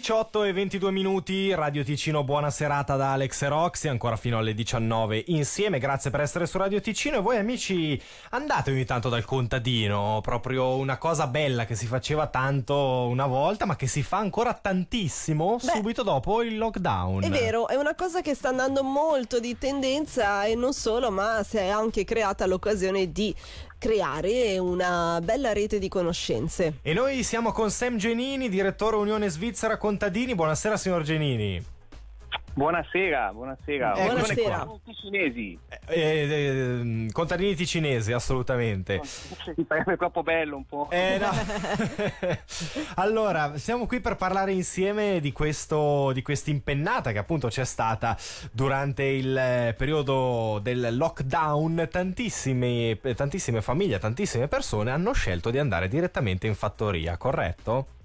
18 e 22 minuti, Radio Ticino, buona serata da Alex e Roxy, ancora fino alle 19 insieme, grazie per essere su Radio Ticino. E voi amici andate ogni tanto dal contadino, proprio una cosa bella che si faceva tanto una volta ma che si fa ancora tantissimo Beh, subito dopo il lockdown. È vero, è una cosa che sta andando molto di tendenza e non solo, ma si è anche creata l'occasione di creare una bella rete di conoscenze. E noi siamo con Sam Genini, direttore Unione Svizzera Contadini. Buonasera signor Genini. Buonasera, buonasera. Eh, buonasera. Ticinesi. Eh, eh, eh, contadini ticinesi, assolutamente. È troppo bello un po'. Eh, no. allora, siamo qui per parlare insieme di questo di questa impennata che appunto c'è stata durante il eh, periodo del lockdown. Tantissime, tantissime famiglie, tantissime persone hanno scelto di andare direttamente in fattoria, corretto?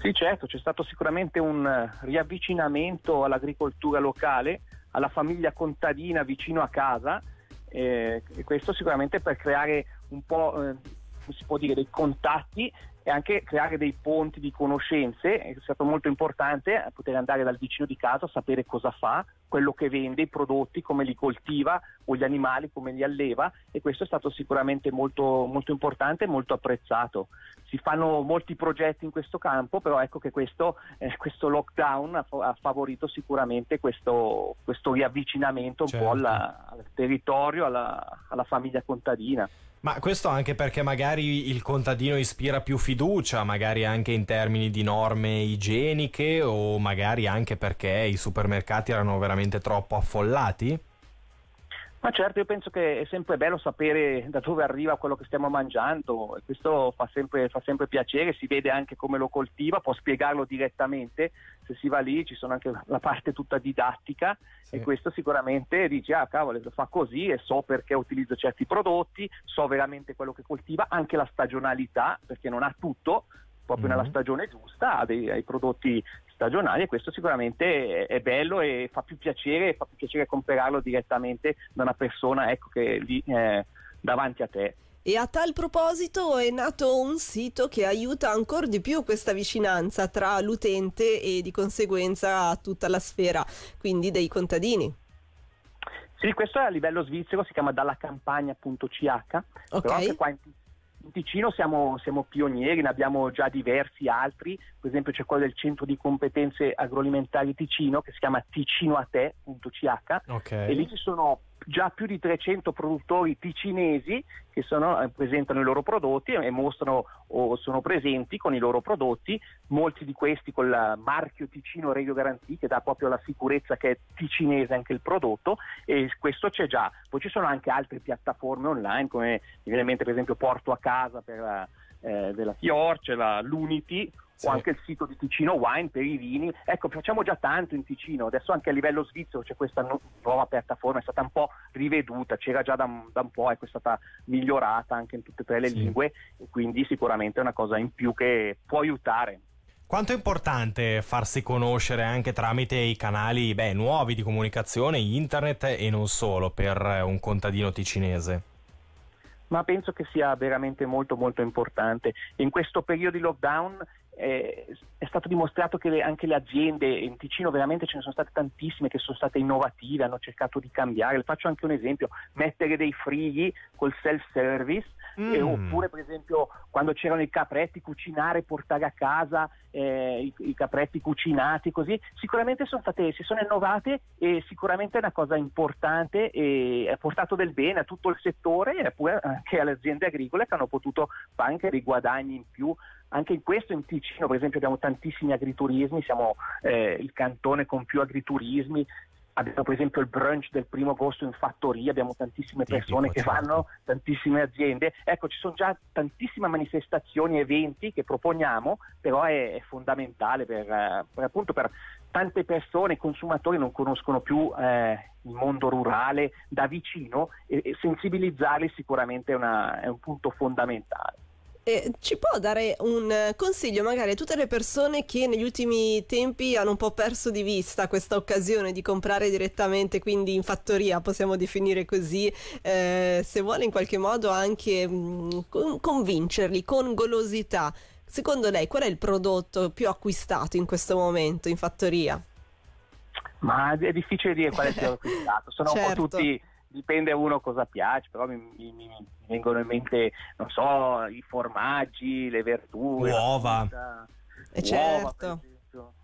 Sì, certo, c'è stato sicuramente un eh, riavvicinamento all'agricoltura locale, alla famiglia contadina vicino a casa, eh, e questo sicuramente per creare un po', eh, si può dire, dei contatti e anche creare dei ponti di conoscenze. È stato molto importante poter andare dal vicino di casa, sapere cosa fa, quello che vende, i prodotti, come li coltiva o gli animali, come li alleva e questo è stato sicuramente molto, molto importante e molto apprezzato si fanno molti progetti in questo campo, però ecco che questo, eh, questo lockdown ha, ha, favorito sicuramente questo, questo riavvicinamento un certo. po' alla, al territorio, alla, alla famiglia contadina. Ma questo anche perché magari il contadino ispira più fiducia, magari anche in termini di norme igieniche o magari anche perché i supermercati erano veramente troppo affollati? Ma certo, io penso che è sempre bello sapere da dove arriva quello che stiamo mangiando e questo fa sempre, fa sempre, piacere, si vede anche come lo coltiva, può spiegarlo direttamente, se si va lì ci sono anche la parte tutta didattica sì. e questo sicuramente dice ah cavolo lo fa così e so perché utilizzo certi prodotti, so veramente quello che coltiva, anche la stagionalità perché non ha tutto, proprio mm-hmm. nella stagione giusta, ha dei, ha prodotti stagionali e questo sicuramente è, bello e fa più piacere, fa più piacere comprarlo direttamente da una persona ecco, che è lì eh, davanti a te. E a tal proposito è nato un sito che aiuta ancora di più questa vicinanza tra l'utente e di conseguenza tutta la sfera, quindi dei contadini. Sì, questo è a livello svizzero, si chiama dallacampagna.ch, okay. però anche qua in in Ticino siamo, siamo, pionieri, ne abbiamo già diversi altri, per esempio c'è quello del centro di competenze agroalimentari Ticino che si chiama ticinoate.ch okay. e lì ci sono già più di 300 produttori ticinesi che sono, eh, presentano i loro prodotti e mostrano o sono presenti con i loro prodotti, molti di questi con il marchio Ticino Regio Garantì che dà proprio la sicurezza che è ticinese anche il prodotto e questo c'è già. Poi ci sono anche altre piattaforme online come ovviamente per esempio Porto a casa per, eh, della Fior, c'è la Lunity sì. o anche il sito di Ticino Wine per i vini. Ecco, facciamo già tanto in Ticino, adesso anche a livello svizzero c'è questa nuova piattaforma, è stata un po' riveduta, c'era già da, da un po', ecco, è stata migliorata anche in tutte e tre le sì. lingue e quindi sicuramente è una cosa in più che può aiutare. Quanto è importante farsi conoscere anche tramite i canali beh, nuovi di comunicazione, internet e non solo per un contadino ticinese? Ma penso che sia veramente molto molto importante. In questo periodo di lockdown eh, è stato dimostrato che le, anche le aziende in Ticino veramente ce ne sono state tantissime che sono state innovative, hanno cercato di cambiare. Le faccio anche un esempio, mettere dei frighi col self-service mm. eh, oppure per esempio quando c'erano i capretti cucinare, portare a casa eh, i, i, capretti cucinati così, sicuramente sono state, si sono innovate e sicuramente è una cosa importante e ha portato del bene a tutto il settore e pure anche alle aziende agricole che hanno potuto fare anche dei guadagni in più anche in questo in Ticino per esempio abbiamo tantissimi agriturismi, siamo eh, il cantone con più agriturismi, abbiamo per esempio il brunch del primo agosto in fattoria, abbiamo tantissime persone Tipico, che certo. vanno, tantissime aziende, ecco ci sono già tantissime manifestazioni, eventi che proponiamo, però è, è fondamentale per, per, appunto per tante persone, consumatori non conoscono più eh, il mondo rurale da vicino e, e sensibilizzarli sicuramente è, una, è un punto fondamentale. Eh, ci può dare un consiglio magari a tutte le persone che negli ultimi tempi hanno un po' perso di vista questa occasione di comprare direttamente, quindi in fattoria possiamo definire così, eh, se vuole in qualche modo anche mh, mm, convincerli con golosità secondo lei qual è il prodotto più acquistato in questo momento in fattoria? Ma è difficile dire qual è il più acquistato, sono certo. un po' tutti dipende uno cosa piace, però mi, mi, mi, vengono in mente, non so, i formaggi, le verdure, uova. Eh certo.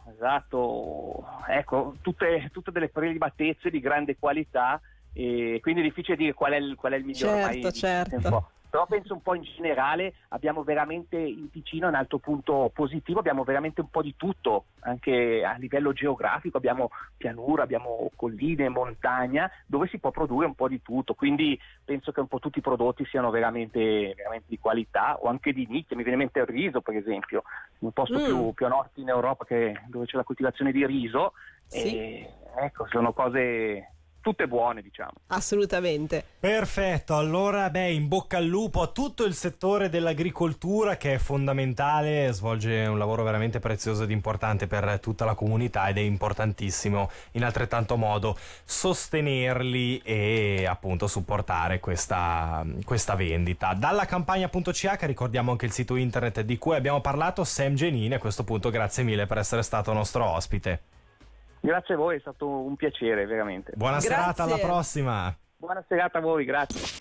Esatto, ecco, tutte, tutte delle prelibatezze di grande qualità e quindi è difficile dire qual è il, qual è il migliore. Certo, certo però penso un po' in generale abbiamo veramente in Ticino un altro punto positivo, abbiamo veramente un po' di tutto, anche a livello geografico, abbiamo pianura, abbiamo colline, montagna, dove si può produrre un po' di tutto, quindi penso che un po' tutti i prodotti siano veramente, veramente di qualità o anche di nicchia, mi viene in mente il riso per esempio, un posto mm. più, più, a nord in Europa che, dove c'è la coltivazione di riso, sì. e, ecco, sono cose tutte buone, diciamo. Assolutamente. Perfetto, allora beh, in bocca al lupo a tutto il settore dell'agricoltura che è fondamentale, svolge un lavoro veramente prezioso ed importante per tutta la comunità ed è importantissimo in altrettanto modo sostenerli e appunto supportare questa, questa vendita. Dalla campagna.ch ricordiamo anche il sito internet di cui abbiamo parlato, Sam Genini, a questo punto grazie mille per essere stato nostro ospite. Grazie a voi, è stato un piacere veramente. Buona Grazie. serata, alla prossima. Buona serata a voi, grazie.